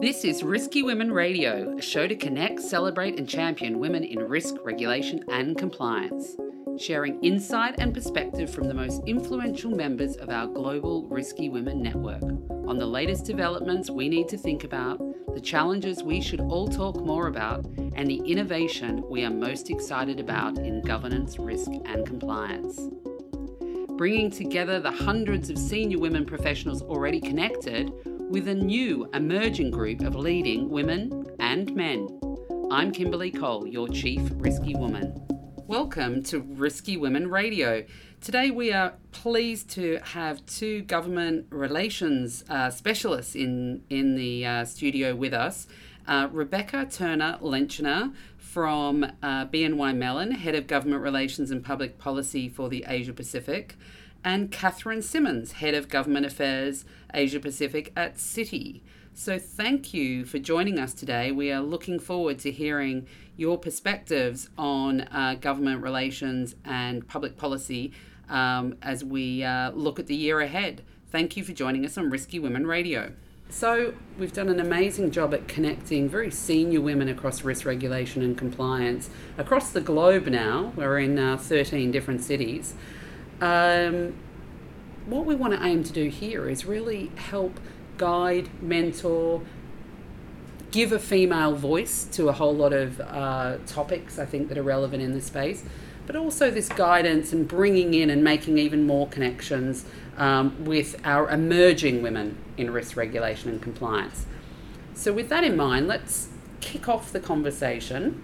This is Risky Women Radio, a show to connect, celebrate, and champion women in risk, regulation, and compliance. Sharing insight and perspective from the most influential members of our global Risky Women network on the latest developments we need to think about, the challenges we should all talk more about, and the innovation we are most excited about in governance, risk, and compliance. Bringing together the hundreds of senior women professionals already connected with a new emerging group of leading women and men. I'm Kimberly Cole, your Chief Risky Woman. Welcome to Risky Women Radio. Today we are pleased to have two government relations uh, specialists in, in the uh, studio with us. Uh, Rebecca Turner Lenchner from uh, BNY Mellon, Head of Government Relations and Public Policy for the Asia Pacific, and Catherine Simmons, Head of Government Affairs Asia Pacific at Citi. So, thank you for joining us today. We are looking forward to hearing your perspectives on uh, government relations and public policy um, as we uh, look at the year ahead. Thank you for joining us on Risky Women Radio. So, we've done an amazing job at connecting very senior women across risk regulation and compliance across the globe now. We're in uh, 13 different cities. Um, what we want to aim to do here is really help guide, mentor, give a female voice to a whole lot of uh, topics I think that are relevant in this space, but also this guidance and bringing in and making even more connections um, with our emerging women in risk regulation and compliance. So, with that in mind, let's kick off the conversation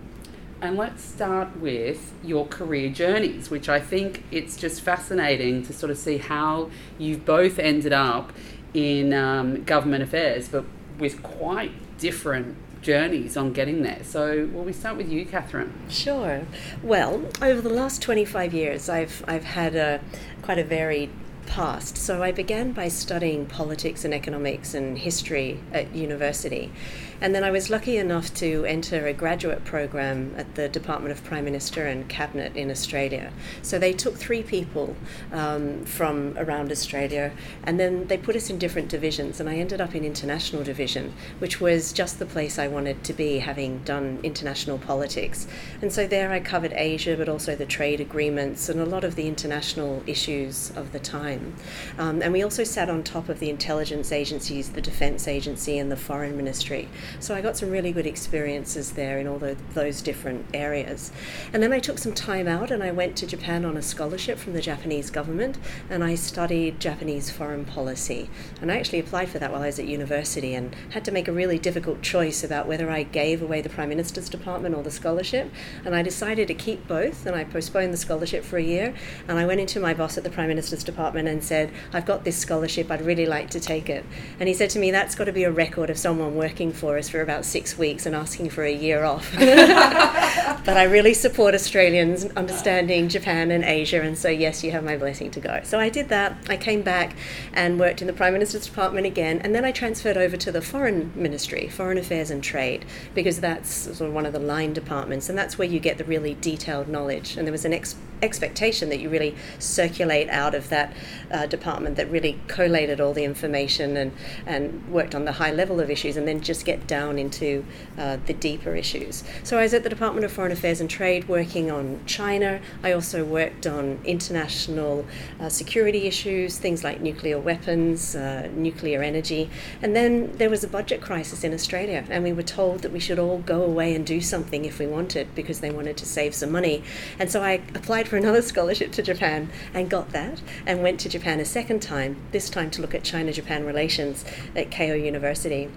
and let's start with your career journeys, which I think it's just fascinating to sort of see how you've both ended up in um, government affairs, but with quite different journeys on getting there. So, will we start with you, Catherine? Sure. Well, over the last 25 years, I've, I've had a quite a varied past. So I began by studying politics and economics and history at university. And then I was lucky enough to enter a graduate program at the Department of Prime Minister and Cabinet in Australia. So they took three people um, from around Australia and then they put us in different divisions. And I ended up in International Division, which was just the place I wanted to be, having done international politics. And so there I covered Asia, but also the trade agreements and a lot of the international issues of the time. Um, and we also sat on top of the intelligence agencies, the Defence Agency, and the Foreign Ministry. So I got some really good experiences there in all the, those different areas. And then I took some time out and I went to Japan on a scholarship from the Japanese government and I studied Japanese foreign policy. And I actually applied for that while I was at university and had to make a really difficult choice about whether I gave away the Prime Minister's department or the scholarship. And I decided to keep both and I postponed the scholarship for a year. And I went into my boss at the Prime Minister's department and said, I've got this scholarship, I'd really like to take it. And he said to me, That's got to be a record of someone working for us for about six weeks and asking for a year off. but I really support Australians understanding Japan and Asia, and so yes, you have my blessing to go. So I did that. I came back and worked in the Prime Minister's Department again, and then I transferred over to the Foreign Ministry, Foreign Affairs and Trade, because that's sort of one of the line departments, and that's where you get the really detailed knowledge. And there was an ex- expectation that you really circulate out of that uh, department that really collated all the information and, and worked on the high level of issues, and then just get down into uh, the deeper issues. So I was at the Department of Foreign Affairs and Trade working on China. I also worked on international uh, security issues, things like nuclear weapons, uh, nuclear energy. And then there was a budget crisis in Australia, and we were told that we should all go away and do something if we wanted because they wanted to save some money. And so I applied for another scholarship to Japan and got that, and went to Japan a second time, this time to look at China Japan relations at Keio University.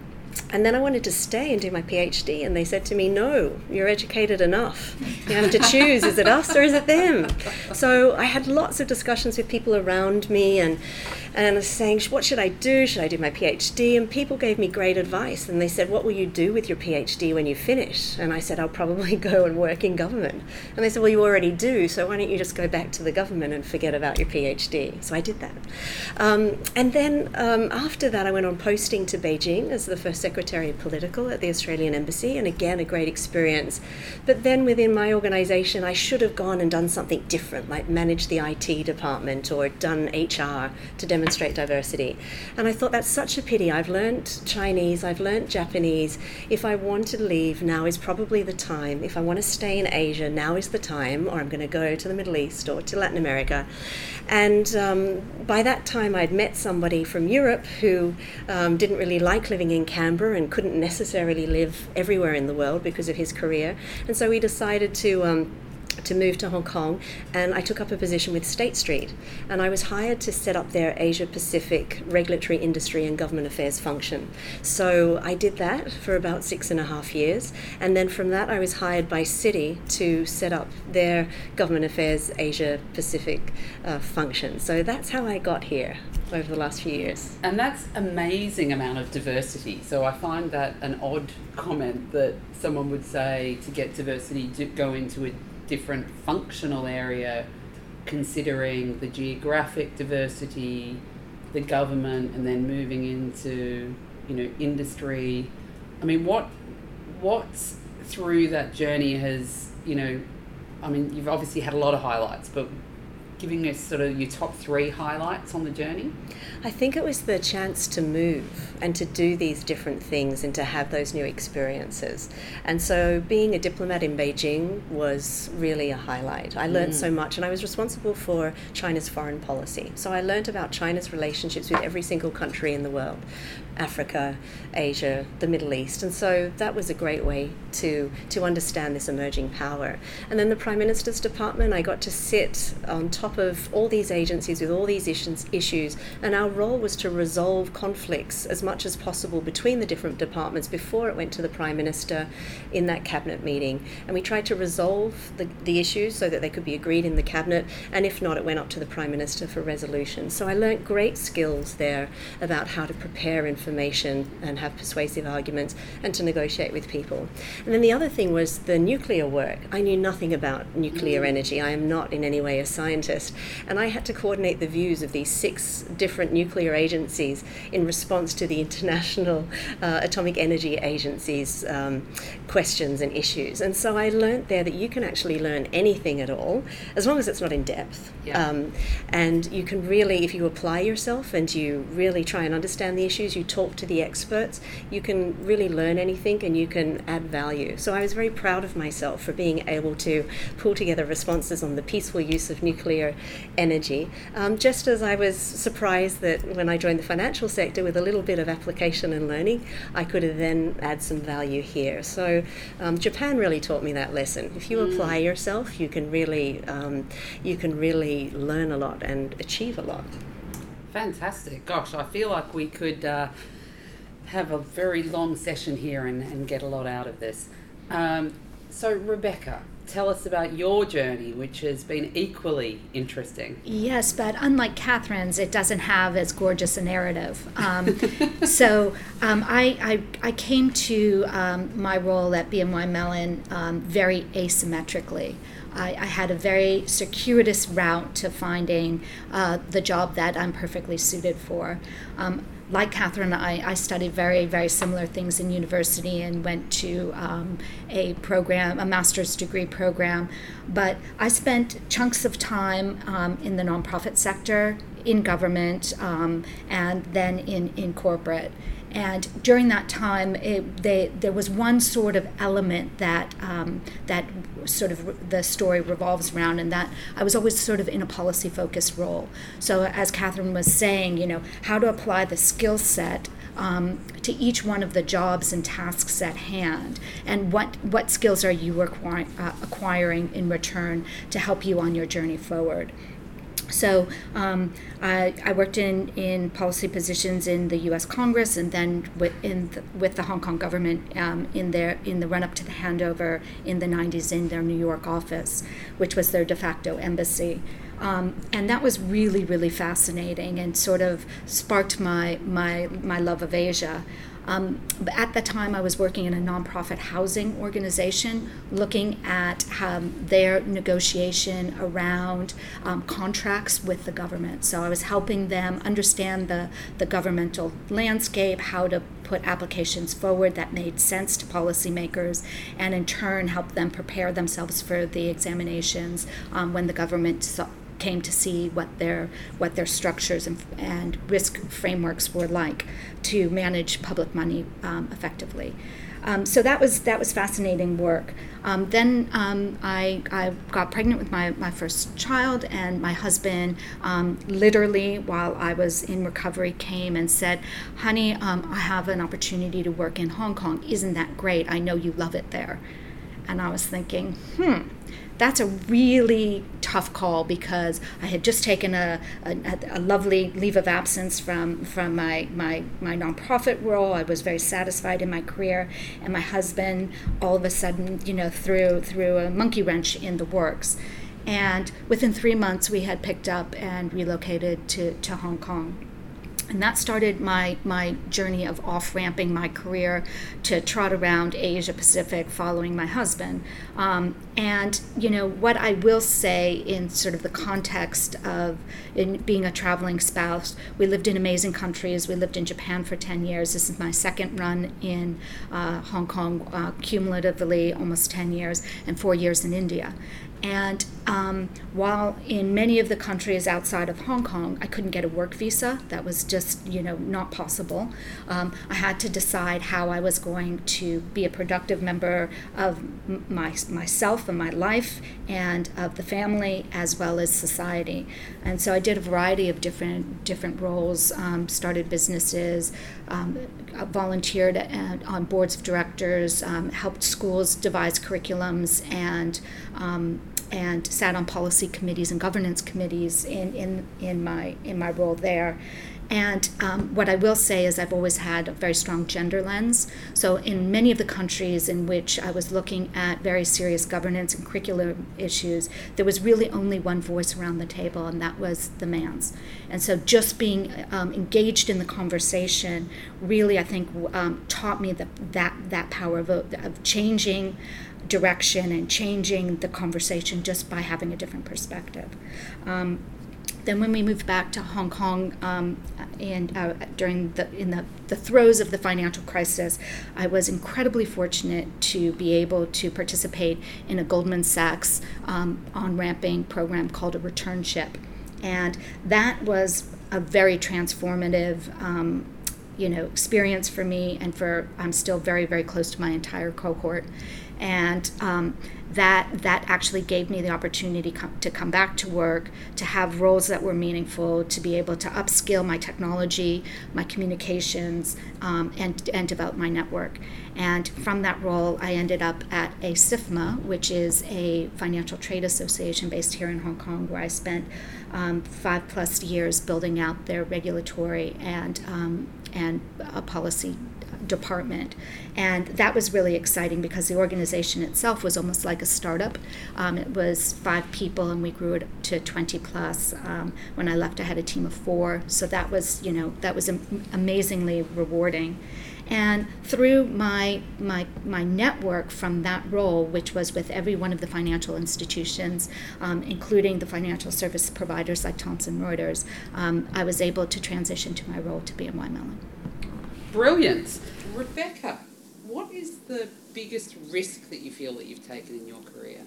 And then I wanted to stay and do my PhD, and they said to me, No, you're educated enough. You have to choose is it us or is it them? So I had lots of discussions with people around me and, and saying, What should I do? Should I do my PhD? And people gave me great advice, and they said, What will you do with your PhD when you finish? And I said, I'll probably go and work in government. And they said, Well, you already do, so why don't you just go back to the government and forget about your PhD? So I did that. Um, and then um, after that, I went on posting to Beijing as the first secretary of political at the Australian Embassy, and again, a great experience. But then within my organization, I should have gone and done something different, like managed the IT department or done HR to demonstrate diversity. And I thought that's such a pity. I've learnt Chinese, I've learnt Japanese. If I want to leave, now is probably the time. If I want to stay in Asia, now is the time, or I'm going to go to the Middle East or to Latin America. And um, by that time, I'd met somebody from Europe who um, didn't really like living in And couldn't necessarily live everywhere in the world because of his career. And so we decided to. Um, to move to Hong Kong, and I took up a position with State Street. And I was hired to set up their Asia Pacific regulatory industry and government affairs function. So I did that for about six and a half years, and then from that, I was hired by Citi to set up their government affairs Asia Pacific uh, function. So that's how I got here over the last few years. And that's amazing amount of diversity. So I find that an odd comment that someone would say to get diversity to go into a different functional area, considering the geographic diversity, the government, and then moving into you know industry. I mean, what what's through that journey has you know, I mean, you've obviously had a lot of highlights, but giving us sort of your top three highlights on the journey? I think it was the chance to move and to do these different things and to have those new experiences. And so being a diplomat in Beijing was really a highlight. I learned mm. so much and I was responsible for China's foreign policy. So I learned about China's relationships with every single country in the world. Africa, Asia, the Middle East. And so that was a great way to, to understand this emerging power. And then the Prime Minister's Department, I got to sit on top of all these agencies with all these issues, and our role was to resolve conflicts as much as possible between the different departments before it went to the Prime Minister in that cabinet meeting. And we tried to resolve the, the issues so that they could be agreed in the cabinet, and if not, it went up to the Prime Minister for resolution. So I learnt great skills there about how to prepare information information and have persuasive arguments and to negotiate with people. And then the other thing was the nuclear work. I knew nothing about nuclear mm. energy. I am not in any way a scientist. And I had to coordinate the views of these six different nuclear agencies in response to the International uh, Atomic Energy Agency's um, questions and issues. And so I learned there that you can actually learn anything at all as long as it's not in depth. Yeah. Um, and you can really, if you apply yourself and you really try and understand the issues, you talk to the experts, you can really learn anything and you can add value. So I was very proud of myself for being able to pull together responses on the peaceful use of nuclear energy. Um, just as I was surprised that when I joined the financial sector with a little bit of application and learning, I could have then add some value here. So um, Japan really taught me that lesson. If you mm. apply yourself, you can really um, you can really learn a lot and achieve a lot. Fantastic. Gosh, I feel like we could uh, have a very long session here and, and get a lot out of this. Um, so, Rebecca, tell us about your journey, which has been equally interesting. Yes, but unlike Catherine's, it doesn't have as gorgeous a narrative. Um, so um, I, I, I, came to um, my role at BNY Mellon um, very asymmetrically. I, I, had a very circuitous route to finding uh, the job that I'm perfectly suited for. Um, like Catherine, I, I, studied very, very similar things in university and went to um, a program, a master's degree program. But I spent chunks of time um, in the nonprofit sector, in government, um, and then in, in corporate. And during that time, it, they, there was one sort of element that um, that sort of the story revolves around, and that I was always sort of in a policy focused role. So, as Catherine was saying, you know, how to apply the skill set um, to each one of the jobs and tasks at hand, and what what skills are you uh, acquiring in return to help you on your journey forward. So um, I, I, worked in, in policy positions in the U.S. Congress and then with, in the, with the Hong Kong government um, in their in the run up to the handover in the 90s in their New York office, which was their de facto embassy. Um, and that was really really fascinating and sort of sparked my my my love of Asia. Um, at the time, I was working in a nonprofit housing organization looking at um, their negotiation around um, contracts with the government. So I was helping them understand the, the governmental landscape, how to put applications forward that made sense to policymakers, and in turn help them prepare themselves for the examinations um, when the government came to see what their what their structures and, and risk frameworks were like to manage public money um, effectively. Um, so that was that was fascinating work. Um, then um, I, I got pregnant with my, my first child, and my husband um, literally, while I was in recovery, came and said, "Honey, um, I have an opportunity to work in Hong Kong. Isn't that great? I know you love it there." And I was thinking, hmm, that's a really tough call because I had just taken a, a, a, lovely leave of absence from, from my, my, my nonprofit role. I was very satisfied in my career, and my husband all of a sudden, you know, threw, threw a monkey wrench in the works. And within three months, we had picked up and relocated to, to Hong Kong and that started my my journey of off ramping my career to trot around Asia Pacific following my husband. Um, and you know what I will say in sort of the context of in being a traveling spouse, we lived in amazing countries. We lived in Japan for ten years. This is my second run in uh, Hong Kong, uh, cumulatively almost ten years, and four years in India. And um, while in many of the countries outside of Hong Kong, I couldn't get a work visa, that was just you know not possible. Um, I had to decide how I was going to be a productive member of my myself and my life, and of the family as well as society. And so I did a variety of different different roles. Um, started businesses, um, volunteered at, on boards of directors, um, helped schools devise curriculums, and um, and sat on policy committees and governance committees in, in, in my in my role there. And um, what I will say is, I've always had a very strong gender lens. So, in many of the countries in which I was looking at very serious governance and curriculum issues, there was really only one voice around the table, and that was the man's. And so, just being um, engaged in the conversation really, I think, um, taught me the, that, that power of, of changing direction and changing the conversation just by having a different perspective. Um, then when we moved back to Hong Kong um, and uh, during the in the, the throes of the financial crisis, I was incredibly fortunate to be able to participate in a Goldman Sachs um, on ramping program called a returnship, and that was a very transformative. Um, you know, experience for me, and for I'm still very, very close to my entire cohort, and um, that that actually gave me the opportunity to come back to work, to have roles that were meaningful, to be able to upskill my technology, my communications, um, and and develop my network. And from that role, I ended up at ASIFMA, which is a financial trade association based here in Hong Kong, where I spent um, five plus years building out their regulatory and um, and a policy department. And that was really exciting because the organization itself was almost like a startup. Um, it was five people, and we grew it to 20 plus. Um, when I left, I had a team of four. So that was, you know, that was am- amazingly rewarding. And through my, my, my network from that role, which was with every one of the financial institutions, um, including the financial service providers like Thomson Reuters, um, I was able to transition to my role to BNY Mellon. Brilliant. Rebecca, what is the biggest risk that you feel that you've taken in your career?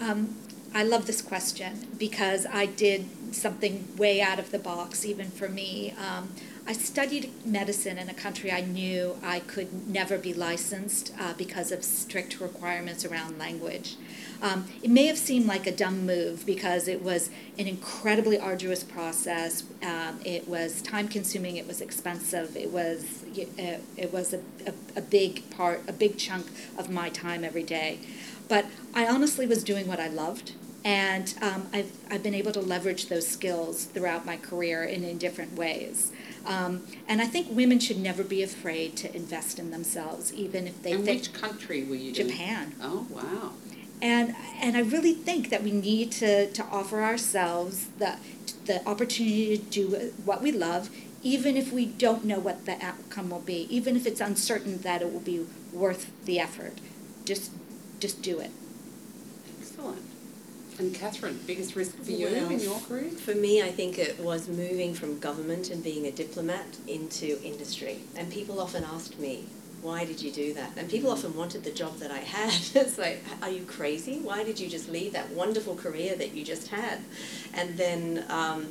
Um, I love this question because I did something way out of the box, even for me. Um, I studied medicine in a country I knew I could never be licensed uh, because of strict requirements around language. Um, it may have seemed like a dumb move because it was an incredibly arduous process. Um, it was time consuming. It was expensive. It was it, it was a, a, a big part, a big chunk of my time every day. But I honestly was doing what I loved. And um, I've, I've been able to leverage those skills throughout my career in, in different ways. Um, and I think women should never be afraid to invest in themselves, even if they. And which country were you? Japan. In? Oh wow! And and I really think that we need to to offer ourselves the the opportunity to do what we love even if we don't know what the outcome will be, even if it's uncertain that it will be worth the effort. Just, just do it. Excellent. And Catherine, biggest risk for you Well, in your career? For me, I think it was moving from government and being a diplomat into industry. And people often asked me, why did you do that? And people often wanted the job that I had. it's like, are you crazy? Why did you just leave that wonderful career that you just had? And then, um,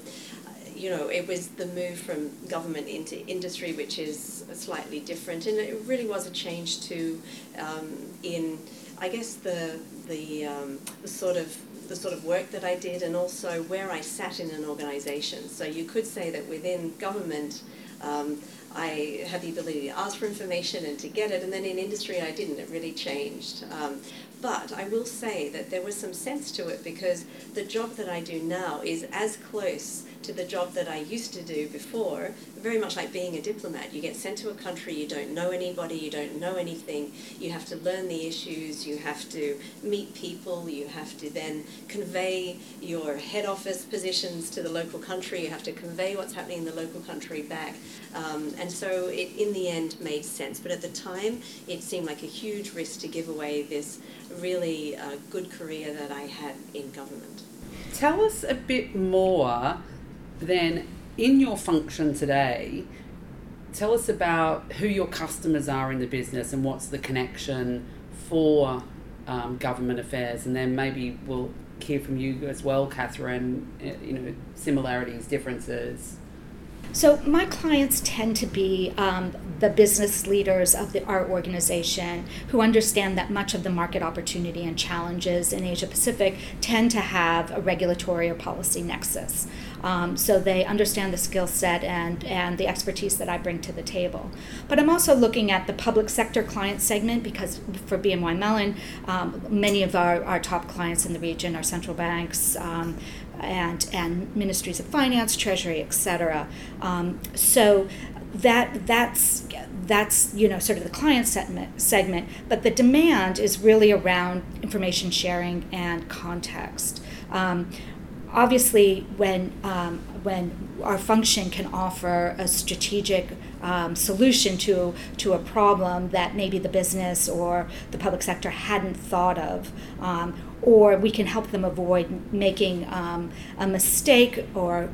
you know, it was the move from government into industry, which is slightly different. And it really was a change to, um, in, I guess, the, the, um, the sort of the sort of work that I did and also where I sat in an organisation. So you could say that within government, um, I had the ability to ask for information and to get it, and then in industry I didn't. It really changed. Um, but I will say that there was some sense to it because the job that I do now is as close to the job that I used to do before, very much like being a diplomat. You get sent to a country, you don't know anybody, you don't know anything, you have to learn the issues, you have to meet people, you have to then convey your head office positions to the local country, you have to convey what's happening in the local country back. Um, and so it, in the end, made sense. But at the time, it seemed like a huge risk to give away this really uh, good career that I had in government. Tell us a bit more then in your function today. Tell us about who your customers are in the business and what's the connection for um, government affairs, and then maybe we'll hear from you as well, Catherine. uh, You know, similarities, differences. So my clients tend to be um, the business leaders of the, our organization who understand that much of the market opportunity and challenges in Asia Pacific tend to have a regulatory or policy nexus. Um, so they understand the skill set and, and the expertise that I bring to the table. But I'm also looking at the public sector client segment because for BNY Mellon, um, many of our, our top clients in the region are central banks, um, and and ministries of finance, treasury, etc. Um, so that that's that's you know sort of the client segment segment, but the demand is really around information sharing and context. Um, obviously, when um, when our function can offer a strategic um, solution to to a problem that maybe the business or the public sector hadn't thought of, um, or we can help them avoid making um, a mistake or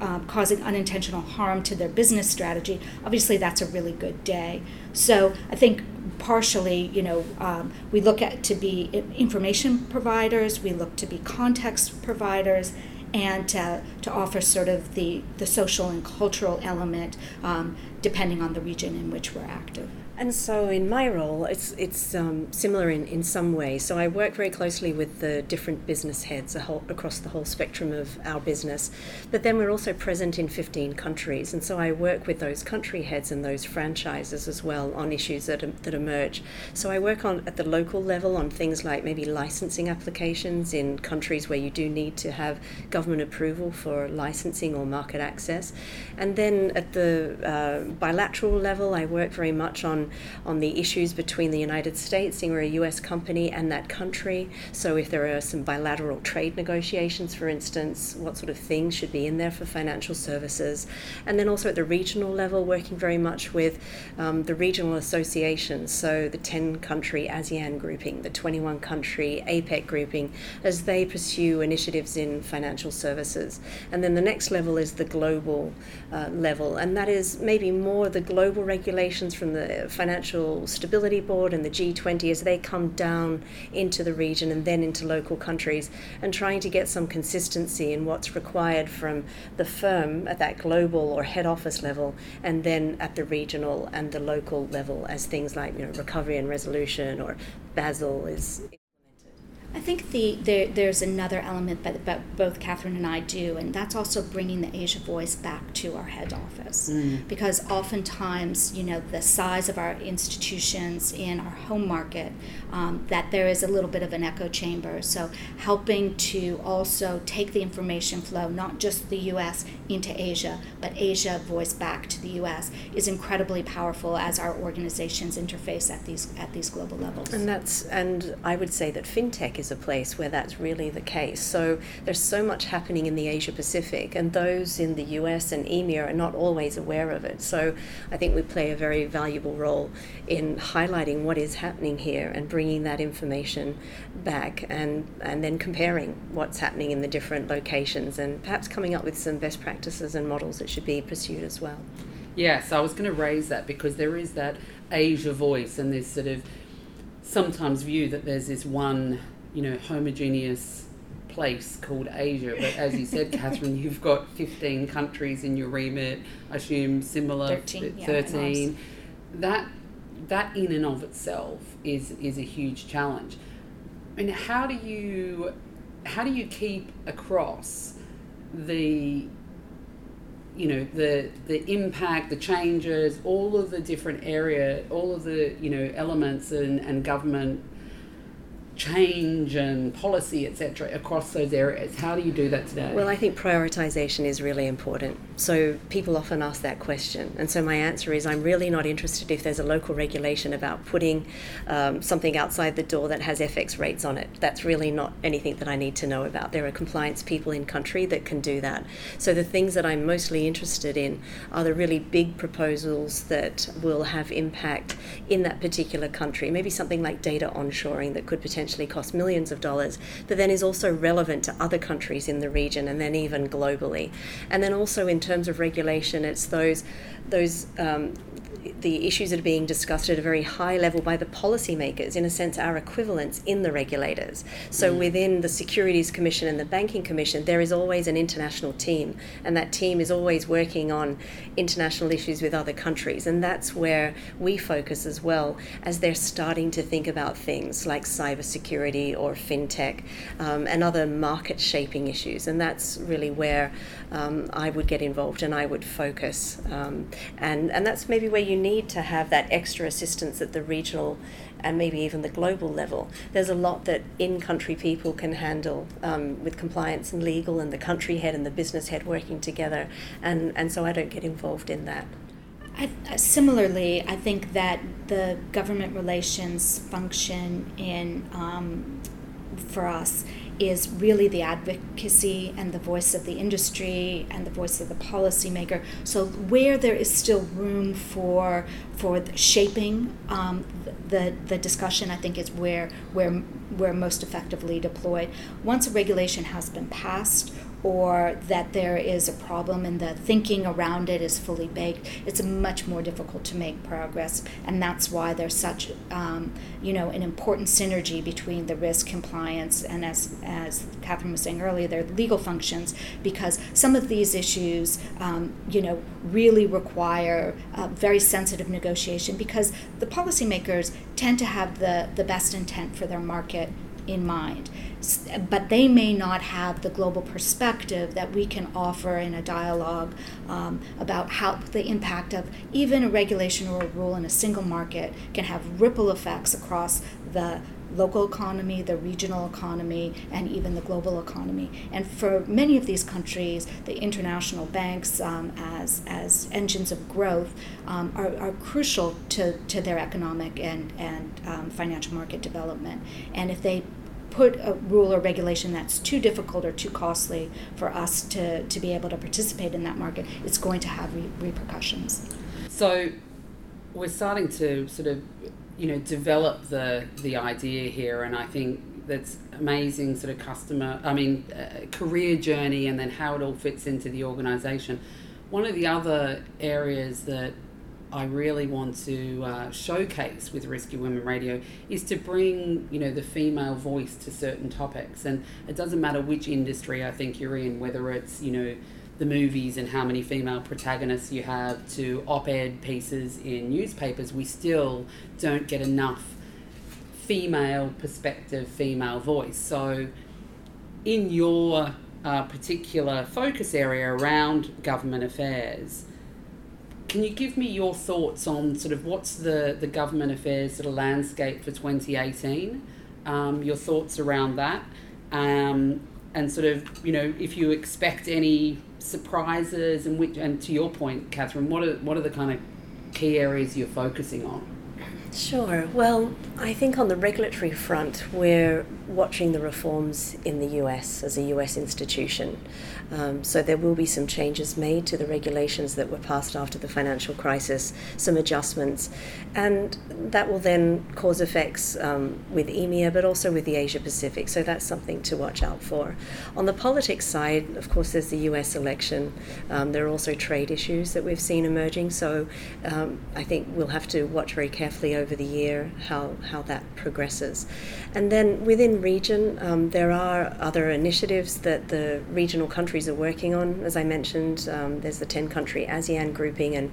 um, causing unintentional harm to their business strategy. Obviously, that's a really good day. So I think partially, you know, um, we look at to be information providers, we look to be context providers, and to, to offer sort of the, the social and cultural element um, depending on the region in which we're active. And so, in my role, it's it's um, similar in, in some ways. So, I work very closely with the different business heads whole, across the whole spectrum of our business. But then we're also present in 15 countries, and so I work with those country heads and those franchises as well on issues that that emerge. So, I work on at the local level on things like maybe licensing applications in countries where you do need to have government approval for licensing or market access, and then at the uh, bilateral level, I work very much on on the issues between the United States, seeing we're a US company, and that country. So if there are some bilateral trade negotiations, for instance, what sort of things should be in there for financial services. And then also at the regional level, working very much with um, the regional associations, so the 10 country ASEAN grouping, the 21 country APEC grouping, as they pursue initiatives in financial services. And then the next level is the global uh, level, and that is maybe more the global regulations from the Financial Stability Board and the G20 as they come down into the region and then into local countries, and trying to get some consistency in what's required from the firm at that global or head office level, and then at the regional and the local level as things like you know recovery and resolution or Basel is I think the there, there's another element that, that both Catherine and I do, and that's also bringing the Asia voice back to our head office. Mm. Because oftentimes, you know, the size of our institutions in our home market, um, that there is a little bit of an echo chamber. So helping to also take the information flow, not just the U.S. into Asia, but Asia voice back to the U.S. is incredibly powerful as our organizations interface at these at these global levels. And that's and I would say that fintech is a place where that's really the case. So there's so much happening in the Asia Pacific, and those in the US and EMEA are not always aware of it. So I think we play a very valuable role in highlighting what is happening here and bringing that information back and, and then comparing what's happening in the different locations and perhaps coming up with some best practices and models that should be pursued as well. Yes, I was going to raise that because there is that Asia voice and this sort of sometimes view that there's this one, you know, homogeneous place called Asia. But as you said, Catherine, you've got 15 countries in your remit. I assume similar 13. 13. Yeah, that that in and of itself is is a huge challenge. And how do you how do you keep across the you know the the impact the changes all of the different area all of the you know elements and, and government change and policy, etc., across those areas? How do you do that today? Well, I think prioritization is really important. So people often ask that question. And so my answer is I'm really not interested if there's a local regulation about putting um, something outside the door that has FX rates on it. That's really not anything that I need to know about. There are compliance people in country that can do that. So the things that I'm mostly interested in are the really big proposals that will have impact in that particular country. Maybe something like data onshoring that could potentially potentially cost millions of dollars, but then is also relevant to other countries in the region and then even globally. And then also in terms of regulation, it's those those um, the issues that are being discussed at a very high level by the policymakers, in a sense, are equivalents in the regulators. So mm. within the Securities Commission and the Banking Commission, there is always an international team, and that team is always working on international issues with other countries. And that's where we focus as well, as they're starting to think about things like cybersecurity or fintech um, and other market shaping issues. And that's really where um, I would get involved and I would focus. Um, and, and that's maybe where you need to have that extra assistance at the regional and maybe even the global level. There's a lot that in country people can handle um, with compliance and legal and the country head and the business head working together. And, and so I don't get involved in that. I, similarly, I think that the government relations function in um, for us is really the advocacy and the voice of the industry and the voice of the policymaker. So where there is still room for for shaping um, the the discussion, I think is where where we're most effectively deployed. Once a regulation has been passed or that there is a problem and the thinking around it is fully baked, it's much more difficult to make progress. And that's why there's such, um, you know, an important synergy between the risk compliance and as, as Catherine was saying earlier, their legal functions, because some of these issues, um, you know, really require very sensitive negotiation because the policymakers tend to have the, the best intent for their market in mind. But they may not have the global perspective that we can offer in a dialogue um, about how the impact of even a regulation or a rule in a single market can have ripple effects across the local economy, the regional economy, and even the global economy. And for many of these countries, the international banks, um, as, as engines of growth, um, are, are crucial to, to their economic and, and um, financial market development. And if they put a rule or regulation that's too difficult or too costly for us to, to be able to participate in that market, it's going to have re- repercussions. So we're starting to sort of, you know, develop the the idea here, and I think that's amazing sort of customer, I mean, uh, career journey, and then how it all fits into the organisation. One of the other areas that I really want to uh, showcase with Risky Women Radio is to bring you know the female voice to certain topics, and it doesn't matter which industry I think you're in, whether it's you know the movies and how many female protagonists you have to op-ed pieces in newspapers, we still don't get enough female perspective, female voice. So, in your uh, particular focus area around government affairs can you give me your thoughts on sort of what's the, the government affairs sort of landscape for 2018? Um, your thoughts around that, um, and sort of you know if you expect any surprises and which and to your point, Catherine, what are what are the kind of key areas you're focusing on? Sure. Well, I think on the regulatory front, we're watching the reforms in the US as a US institution. Um, so there will be some changes made to the regulations that were passed after the financial crisis, some adjustments, and that will then cause effects um, with EMEA but also with the Asia Pacific. So that's something to watch out for. On the politics side, of course, there's the US election. Um, there are also trade issues that we've seen emerging. So um, I think we'll have to watch very carefully over the year how, how that progresses. And then within region, um, there are other initiatives that the regional countries are working on. As I mentioned, um, there's the 10 country ASEAN grouping, and,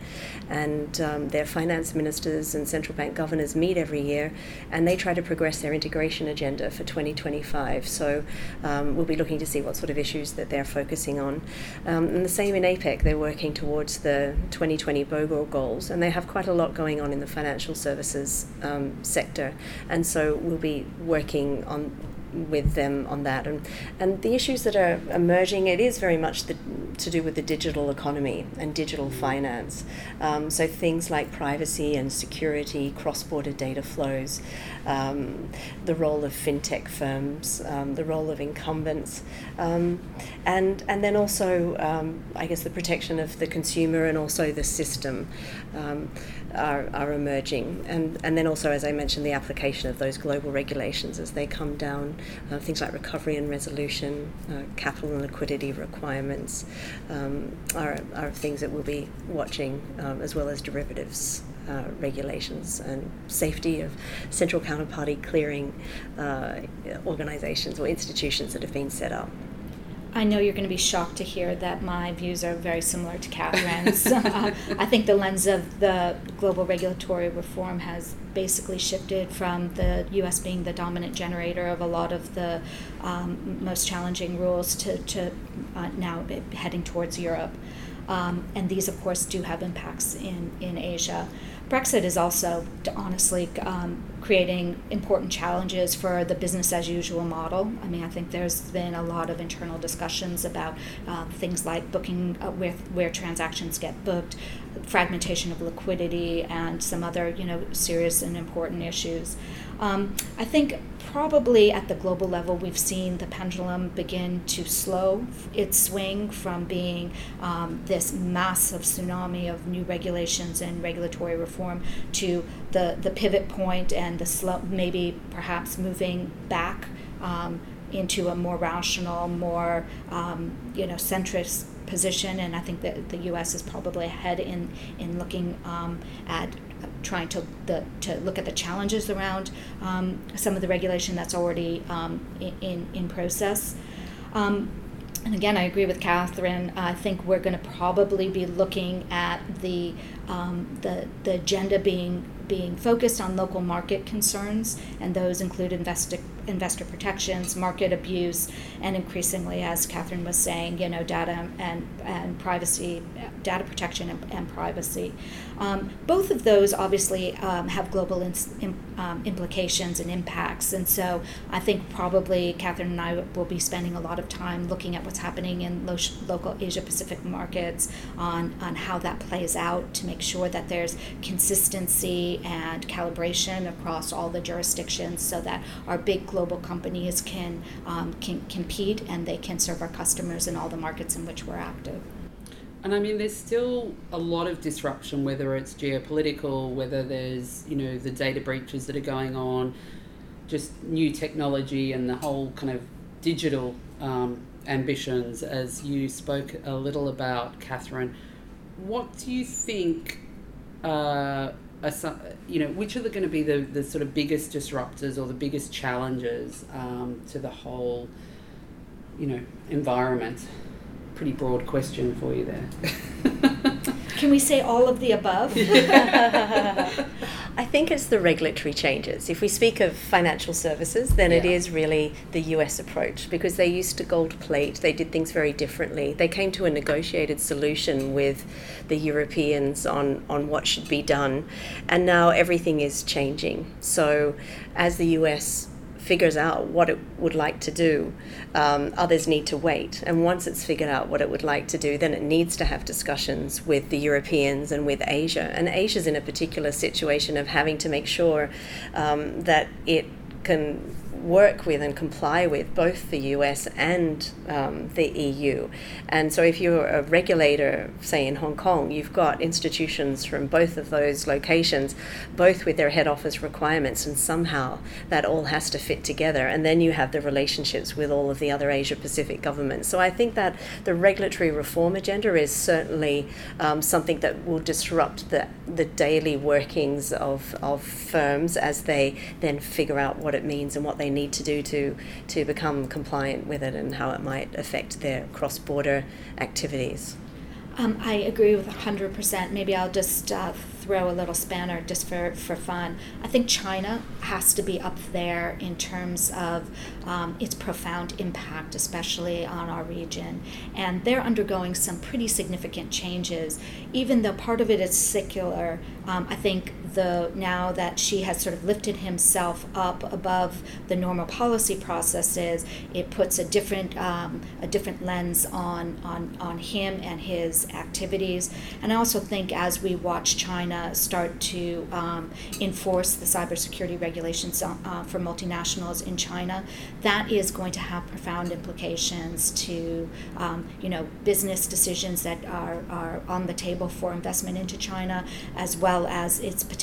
and um, their finance ministers and central bank governors meet every year, and they try to progress their integration agenda for 2025. So um, we'll be looking to see what sort of issues that they're focusing on. Um, and the same in APEC, they're working towards the 2020 Bogor goals, and they have quite a lot going on in the financial services um, sector. And so we'll be working on with them on that. And, and the issues that are emerging, it is very much the, to do with the digital economy and digital finance. Um, so things like privacy and security, cross border data flows, um, the role of fintech firms, um, the role of incumbents, um, and, and then also, um, I guess, the protection of the consumer and also the system. Are, are emerging. And, and then also, as I mentioned, the application of those global regulations as they come down, uh, things like recovery and resolution, uh, capital and liquidity requirements um, are, are things that we'll be watching, um, as well as derivatives. Uh, regulations and safety of central counterparty clearing uh, organizations or institutions that have been set up. I know you're going to be shocked to hear that my views are very similar to Catherine's. uh, I think the lens of the global regulatory reform has basically shifted from the U.S. being the dominant generator of a lot of the um, most challenging rules to, to uh, now heading towards Europe. Um, and these, of course, do have impacts in, in Asia. Brexit is also, honestly, um, creating important challenges for the business as usual model. I mean, I think there's been a lot of internal discussions about uh, things like booking uh, where, where transactions get booked, fragmentation of liquidity, and some other you know serious and important issues. Um, I think probably at the global level, we've seen the pendulum begin to slow its swing from being um, this massive tsunami of new regulations and regulatory reform to the, the pivot point and the slow, maybe perhaps moving back um, into a more rational, more um, you know centrist position. And I think that the U.S. is probably ahead in in looking um, at trying to the, to look at the challenges around um, some of the regulation that's already um, in, in process. Um, and again, I agree with Catherine. I think we're going to probably be looking at the um, the the agenda being being focused on local market concerns, and those include investor investor protections, market abuse, and increasingly, as Catherine was saying, you know, data and and privacy, data protection and, and privacy. Um, both of those obviously um, have global in, um, implications and impacts, and so I think probably Catherine and I will be spending a lot of time looking at what's happening in lo- local Asia Pacific markets on on how that plays out to make sure that there's consistency and calibration across all the jurisdictions, so that our big global companies can um, can compete and they can serve our customers in all the markets in which we're active. And I mean, there's still a lot of disruption, whether it's geopolitical, whether there's, you know, the data breaches that are going on, just new technology and the whole kind of digital um, ambitions, as you spoke a little about, Catherine. What do you think, uh, are, you know, which are going to be the, the sort of biggest disruptors or the biggest challenges um, to the whole, you know, environment? pretty broad question for you there. Can we say all of the above? I think it's the regulatory changes. If we speak of financial services, then yeah. it is really the US approach because they used to gold plate, they did things very differently. They came to a negotiated solution with the Europeans on, on what should be done, and now everything is changing. So, as the US figures out what it would like to do, um, others need to wait. And once it's figured out what it would like to do, then it needs to have discussions with the Europeans and with Asia. And Asia's in a particular situation of having to make sure um, that it can work with and comply with both the US and um, the EU. And so, if you're a regulator, say in Hong Kong, you've got institutions from both of those locations, both with their head office requirements, and somehow that all has to fit together. And then you have the relationships with all of the other Asia Pacific governments. So, I think that the regulatory reform agenda is certainly um, something that will disrupt the, the daily workings of, of firms as they then figure out what it means and what they need to do to to become compliant with it and how it might affect their cross border activities. Um, I agree with 100%. Maybe I'll just uh, throw a little spanner just for, for fun. I think China has to be up there in terms of um, its profound impact, especially on our region. And they're undergoing some pretty significant changes. Even though part of it is secular, um, I think now that Xi has sort of lifted himself up above the normal policy processes, it puts a different um, a different lens on, on on him and his activities. And I also think as we watch China start to um, enforce the cybersecurity regulations uh, for multinationals in China, that is going to have profound implications to um, you know business decisions that are, are on the table for investment into China, as well as its potential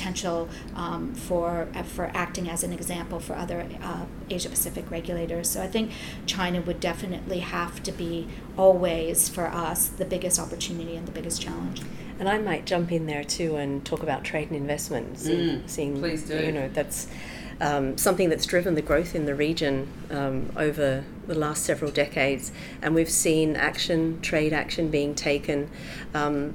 um, for uh, for acting as an example for other uh, Asia Pacific regulators. So I think China would definitely have to be always for us the biggest opportunity and the biggest challenge. And I might jump in there too and talk about trade and investment. Mm, seeing, please do. You know, that's um, something that's driven the growth in the region um, over the last several decades. And we've seen action, trade action being taken. Um,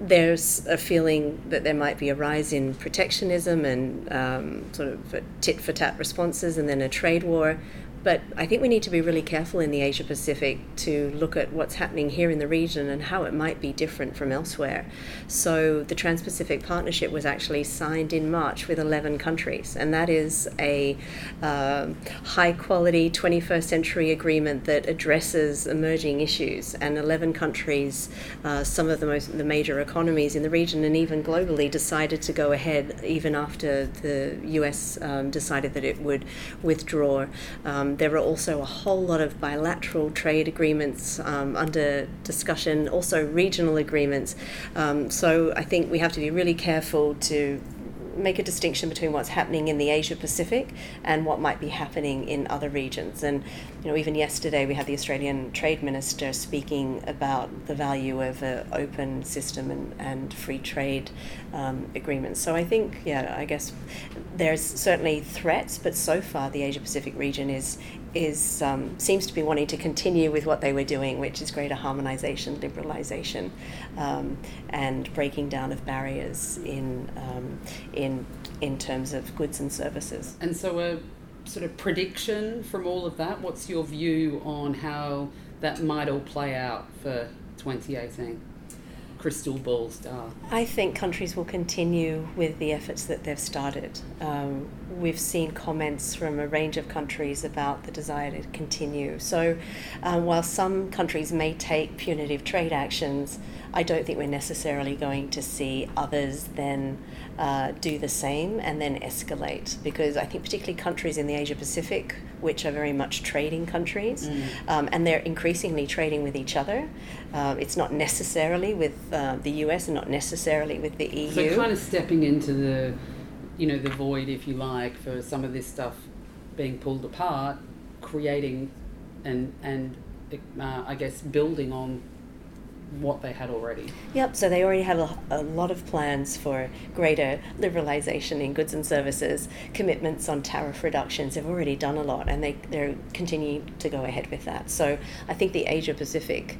there's a feeling that there might be a rise in protectionism and um, sort of tit for tat responses and then a trade war. But I think we need to be really careful in the Asia Pacific to look at what's happening here in the region and how it might be different from elsewhere. So, the Trans Pacific Partnership was actually signed in March with 11 countries, and that is a uh, high quality 21st century agreement that addresses emerging issues. And 11 countries, uh, some of the most the major economies in the region and even globally, decided to go ahead even after the US um, decided that it would withdraw. Um, um, there are also a whole lot of bilateral trade agreements um, under discussion, also regional agreements. Um, so I think we have to be really careful to make a distinction between what's happening in the Asia Pacific and what might be happening in other regions. And you know, even yesterday we had the Australian Trade Minister speaking about the value of an open system and, and free trade um, agreements. So I think, yeah, I guess there's certainly threats, but so far the Asia Pacific region is is um, seems to be wanting to continue with what they were doing, which is greater harmonization, liberalization, um, and breaking down of barriers in um, in in terms of goods and services. And so, a sort of prediction from all of that. What's your view on how that might all play out for 2018? Crystal ball star? I think countries will continue with the efforts that they've started. Um, we've seen comments from a range of countries about the desire to continue. So, um, while some countries may take punitive trade actions, I don't think we're necessarily going to see others then uh, do the same and then escalate because I think particularly countries in the Asia Pacific, which are very much trading countries, mm. um, and they're increasingly trading with each other. Uh, it's not necessarily with uh, the US and not necessarily with the EU. So kind of stepping into the, you know, the void, if you like, for some of this stuff being pulled apart, creating and and uh, I guess building on what they had already. Yep, so they already had a, a, lot of plans for greater liberalisation in goods and services, commitments on tariff reductions. They've already done a lot and they, they're continuing to go ahead with that. So I think the Asia Pacific,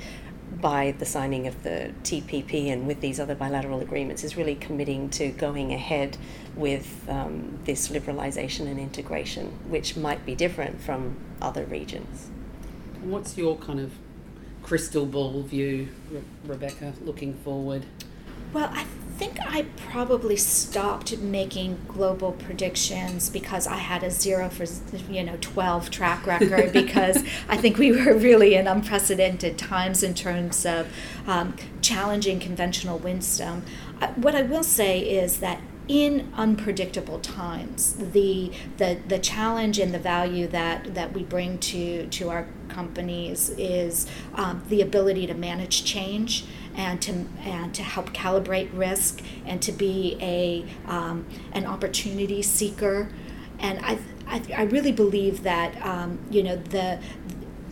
by the signing of the TPP and with these other bilateral agreements, is really committing to going ahead with um, this liberalisation and integration, which might be different from other regions. What's your kind of crystal ball view, Re- Rebecca, looking forward? Well, I think I probably stopped making global predictions because I had a zero for you know 12 track record because I think we were really in unprecedented times in terms of um, challenging conventional wisdom. Uh, what I will say is that in unpredictable times, the the the challenge and the value that that we bring to to our companies is um, the ability to manage change and to and to help calibrate risk and to be a um, an opportunity seeker. And I, I, I really believe that um, you know the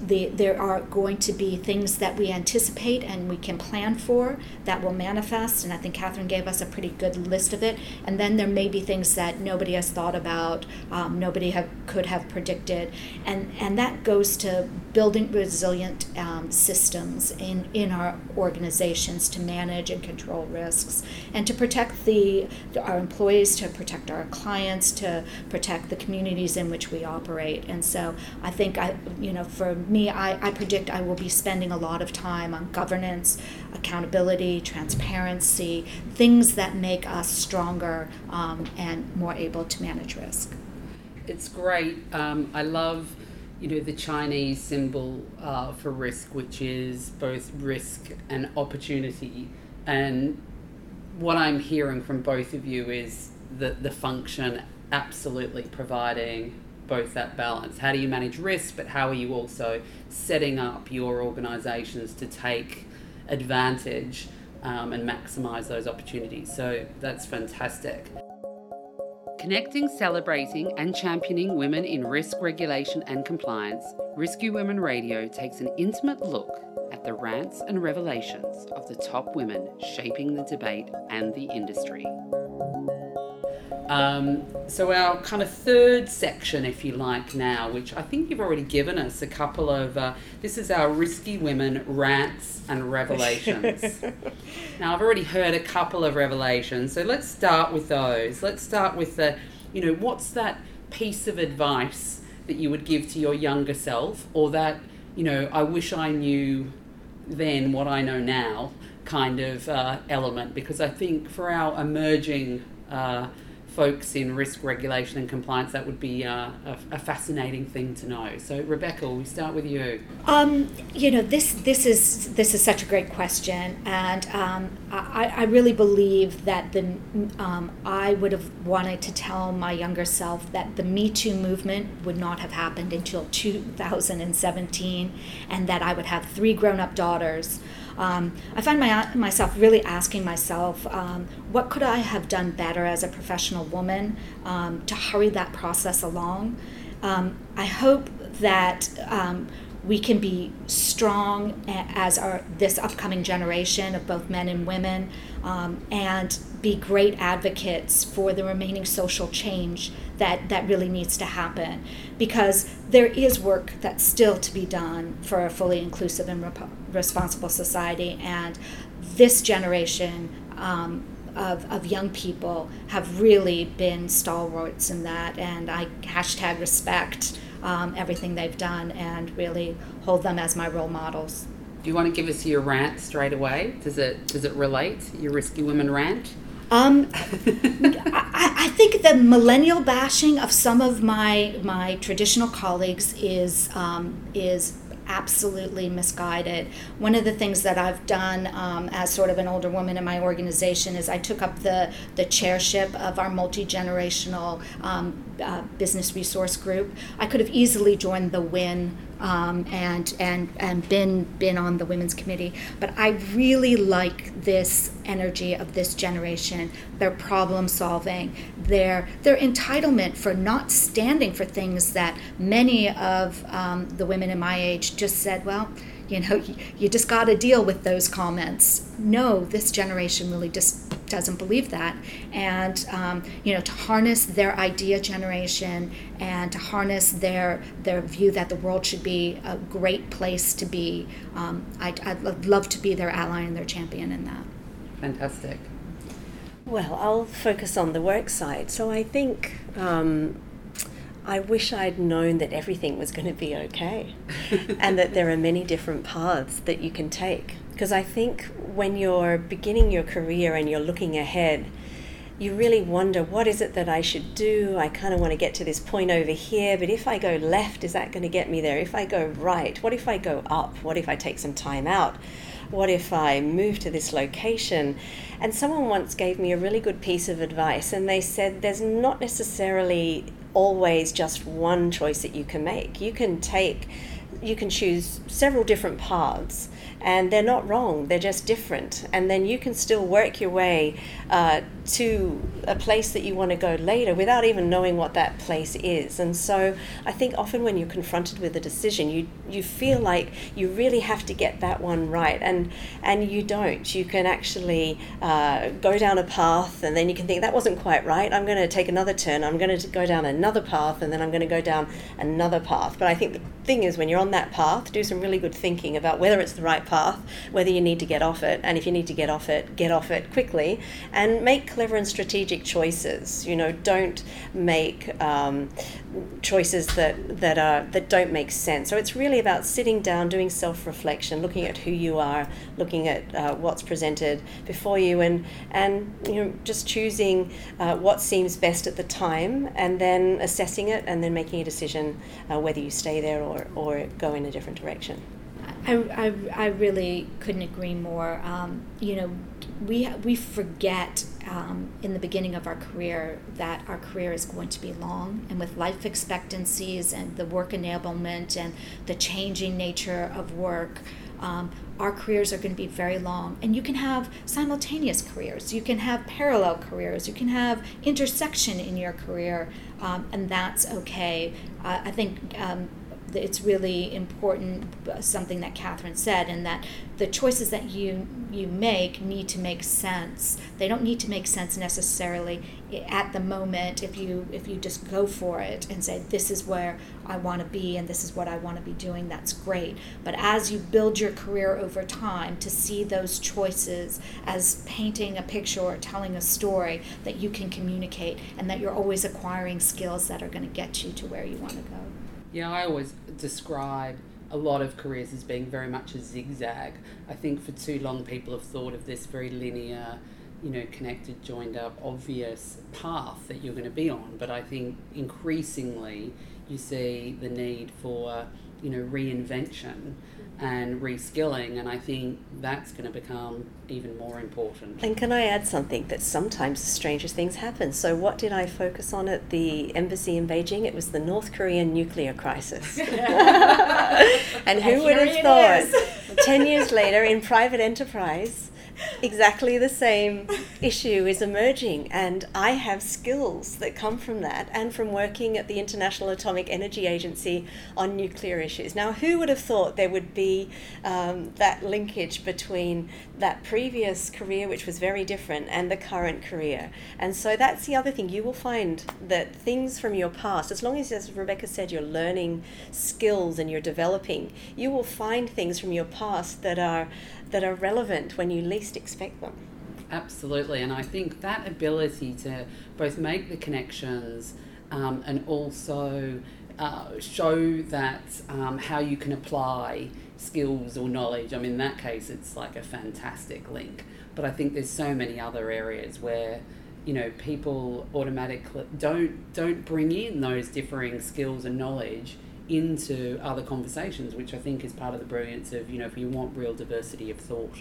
the, there are going to be things that we anticipate and we can plan for that will manifest. And I think Catherine gave us a pretty good list of it. And then there may be things that nobody has thought about, um, nobody have, could have predicted. And, and that goes to building resilient um, systems in, in our organizations to manage and control risks and to protect the, our employees, to protect our clients, to protect the communities in which we operate. And so I think I, you know, for me, I, I predict I will be spending a lot of time on governance, accountability, transparency, things that make us stronger um, and more able to manage risk. It's great. Um, I love, you know, the Chinese symbol uh, for risk, which is both risk and opportunity. And what I'm hearing from both of you is that the function absolutely providing both that balance. How do you manage risk, but how are you also setting up your organizations to take advantage um, and maximize those opportunities? So that's fantastic. Connecting, celebrating, and championing women in risk regulation and compliance, Risky Women Radio takes an intimate look at the rants and revelations of the top women shaping the debate and the industry. Um, so our kind of third section, if you like, now, which I think you've already given us a couple of. Uh, this is our risky women rants and revelations. now I've already heard a couple of revelations, so let's start with those. Let's start with the, you know, what's that piece of advice that you would give to your younger self, or that, you know, I wish I knew then what I know now kind of uh, element, because I think for our emerging. Uh, folks in risk regulation and compliance, that would be uh, a, a, fascinating thing to know. So, Rebecca, we start with you. Um, you know, this this is this is such a great question, and um, I, I really believe that the um, I would have wanted to tell my younger self that the Me Too movement would not have happened until 2017, and that I would have three grown up daughters um, I find my, myself really asking myself, um, what could I have done better as a professional woman um, to hurry that process along? Um, I hope that um, we can be strong as our this upcoming generation of both men and women um, and be great advocates for the remaining social change that, that really needs to happen because there is work that's still to be done for a fully inclusive and rep- responsible society and this generation um, of, of young people have really been stalwarts in that and i hashtag respect um, everything they've done and really hold them as my role models. Do you want to give us your rant straight away? Does it does it relate your risky women rant? Um, I, I, think the millennial bashing of some of my my traditional colleagues is um, is absolutely misguided. One of the things that I've done um, as sort of an older woman in my organization is I took up the, the chairship of our multi generational um, uh, business resource group. I could have easily joined the WIN um, and and and been been on the women's committee. But I really like this energy of this generation. Their problem solving, their their entitlement for not standing for things that many of um, the women in my age just said. Well, you know, you, you just got to deal with those comments. No, this generation really just doesn't believe that. And, um, you know, to harness their idea generation and to harness their, their view that the world should be a great place to be, um, I'd, I'd love to be their ally and their champion in that. Fantastic. Well, I'll focus on the work side. So I think um, I wish I'd known that everything was going to be okay and that there are many different paths that you can take because I think when you're beginning your career and you're looking ahead, you really wonder what is it that I should do? I kind of want to get to this point over here, but if I go left, is that going to get me there? If I go right, what if I go up? What if I take some time out? What if I move to this location? And someone once gave me a really good piece of advice, and they said there's not necessarily always just one choice that you can make. You can take, you can choose several different paths and they're not wrong they're just different. And then you can still work your way uh, to a place that you want to go later without even knowing what that place is. And so i think often when you're confronted with a decision you you feel like you really have to get that one right. And and you don't. You can actually uh, go down a path and then you can think that wasn't quite right. I'm going to take another turn. I'm going to go down another path and then i'm going to go down another path. But i think the thing is when you're on that path do some really good thinking about whether it's the right path, whether you need to get off it, and if you need to get off it, get off it quickly, and make clever and strategic choices. You know, don't make um, choices that that are that don't make sense. So it's really about sitting down, doing self-reflection, looking at who you are, looking at uh, what's presented before you, and and you know just choosing uh, what seems best at the time, and then assessing it, and then making a decision uh, whether you stay there or or go in a different direction. I, I, I really couldn't agree more. Um, you know, we, we forget um, in the beginning of our career that our career is going to be long, and with life expectancies and the work enablement and the changing nature of work, um, our careers are going to be very long. And you can have simultaneous careers, you can have parallel careers, you can have intersection in your career, um, and that's okay. Uh, I think um, it's really important uh, something that Catherine said and that the choices that you you make need to make sense. They don't need to make sense necessarily at the moment if you if you just go for it and say this is where I want to be and this is what I want to be doing that's great. But as you build your career over time to see those choices as painting a picture or telling a story that you can communicate and that you're always acquiring skills that are going to get you to where you want to go yeah, I always describe a lot of careers as being very much a zigzag. I think for too long people have thought of this very linear, you know, connected, joined up, obvious path that you're going to be on. But I think increasingly you see the need for, you know, reinvention and reskilling and I think that's going to become even more important. And can I add something that sometimes the strangest things happen? So what did I focus on at the embassy in Beijing? It was the North Korean nuclear crisis. and who would have thought 10 years later in private enterprise exactly the same issue is emerging. And I have skills that come from that and from working at the International Atomic Energy Agency on nuclear issues. Now, who would have thought there would be um, that linkage between that previous career, which was very different, and the current career? And so that's the other thing. You will find that things from your past, as long as, as Rebecca said, you're learning skills and you're developing, you will find things from your past that are that are relevant when you least expect them. Absolutely, and I think that ability to both make the connections um, and also uh, show that um, how you can apply skills or knowledge. I mean, in that case, it's like a fantastic link. But I think there's so many other areas where you know people automatically don't don't bring in those differing skills and knowledge into other conversations, which I think is part of the brilliance of, you know, if you want real diversity of thought.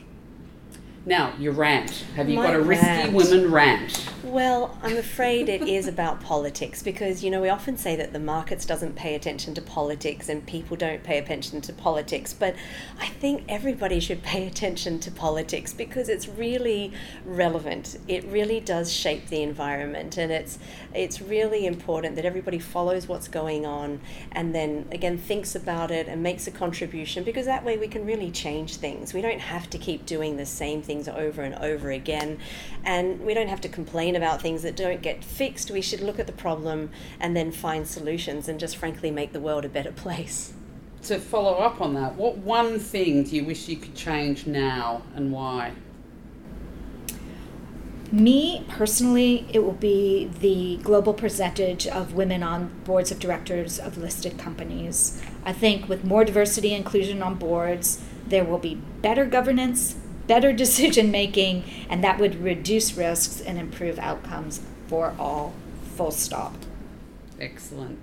Now, your rant. Have you My got a risky rant. women rant? Well, I'm afraid it is about politics because, you know, we often say that the markets doesn't pay attention to politics and people don't pay attention to politics, but I think everybody should pay attention to politics because it's really relevant. It really does shape the environment and it's it's really important that everybody follows what's going on and then again thinks about it and makes a contribution because that way we can really change things. We don't have to keep doing the same thing things over and over again. And we don't have to complain about things that don't get fixed. We should look at the problem and then find solutions and just frankly make the world a better place. To follow up on that, what one thing do you wish you could change now and why? Me personally, it will be the global percentage of women on boards of directors of listed companies. I think with more diversity and inclusion on boards, there will be better governance, better decision making, and that would reduce risks and improve outcomes for all. Full stop. Excellent.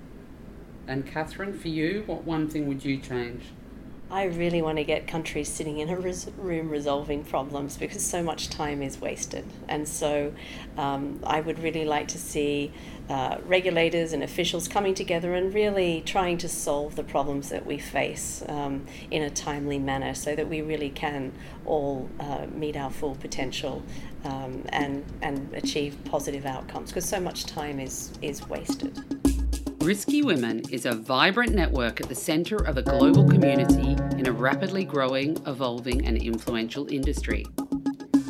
And Catherine, for you, what one thing would you change? I really want to get countries sitting in a res- room resolving problems because so much time is wasted. And so um, I would really like to see uh, regulators and officials coming together and really trying to solve the problems that we face um, in a timely manner so that we really can all uh, meet our full potential um, and, and achieve positive outcomes because so much time is, is wasted. Risky Women is a vibrant network at the centre of a global community in a rapidly growing, evolving, and influential industry.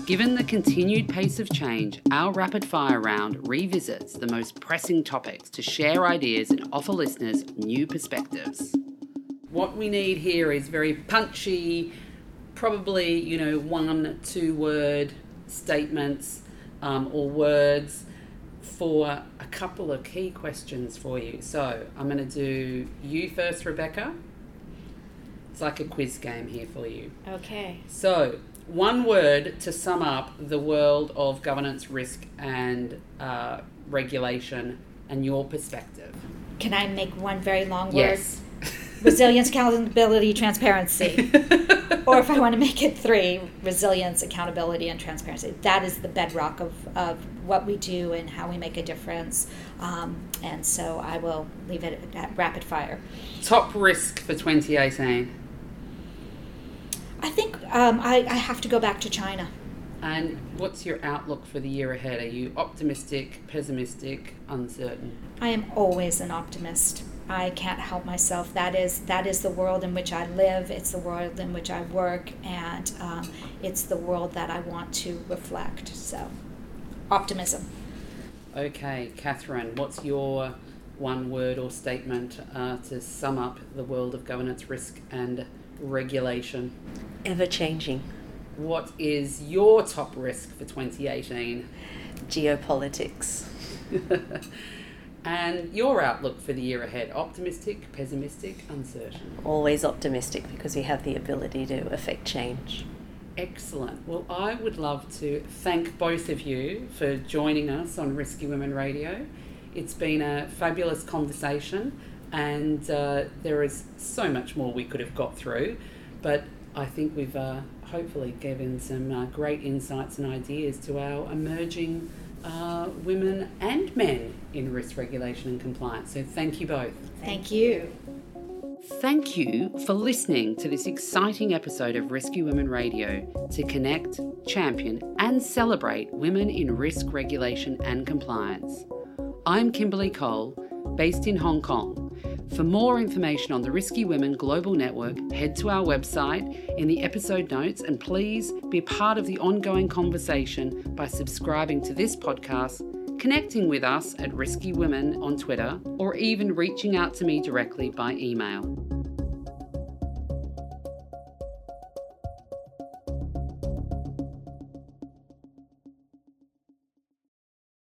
Given the continued pace of change, our rapid fire round revisits the most pressing topics to share ideas and offer listeners new perspectives. What we need here is very punchy, probably, you know, one, two word statements um, or words for a couple of key questions for you. So I'm going to do you first, Rebecca. It's like a quiz game here for you. Okay. So, one word to sum up the world of governance, risk, and uh, regulation and your perspective. Can I make one very long word? Yes. Resilience, accountability, transparency. or if I want to make it three, resilience, accountability, and transparency. That is the bedrock of, of what we do and how we make a difference. Um, and so I will leave it at rapid fire. Top risk for 2018. I think um, I, I have to go back to China. And what's your outlook for the year ahead? Are you optimistic, pessimistic, uncertain? I am always an optimist. I can't help myself. That is that is the world in which I live. It's the world in which I work, and um, it's the world that I want to reflect. So, optimism. Okay, Catherine, what's your one word or statement uh, to sum up the world of governance, risk, and regulation? Ever changing. What is your top risk for 2018? Geopolitics. and your outlook for the year ahead? Optimistic, pessimistic, uncertain? Always optimistic because we have the ability to affect change. Excellent. Well, I would love to thank both of you for joining us on Risky Women Radio. It's been a fabulous conversation, and uh, there is so much more we could have got through, but I think we've uh, hopefully given some uh, great insights and ideas to our emerging uh, women and men in risk regulation and compliance. So, thank you both. Thank you. Thank you for listening to this exciting episode of Risky Women Radio to connect, champion, and celebrate women in risk regulation and compliance. I'm Kimberly Cole, based in Hong Kong. For more information on the Risky Women Global Network, head to our website in the episode notes and please be part of the ongoing conversation by subscribing to this podcast connecting with us at Risky Women on Twitter, or even reaching out to me directly by email.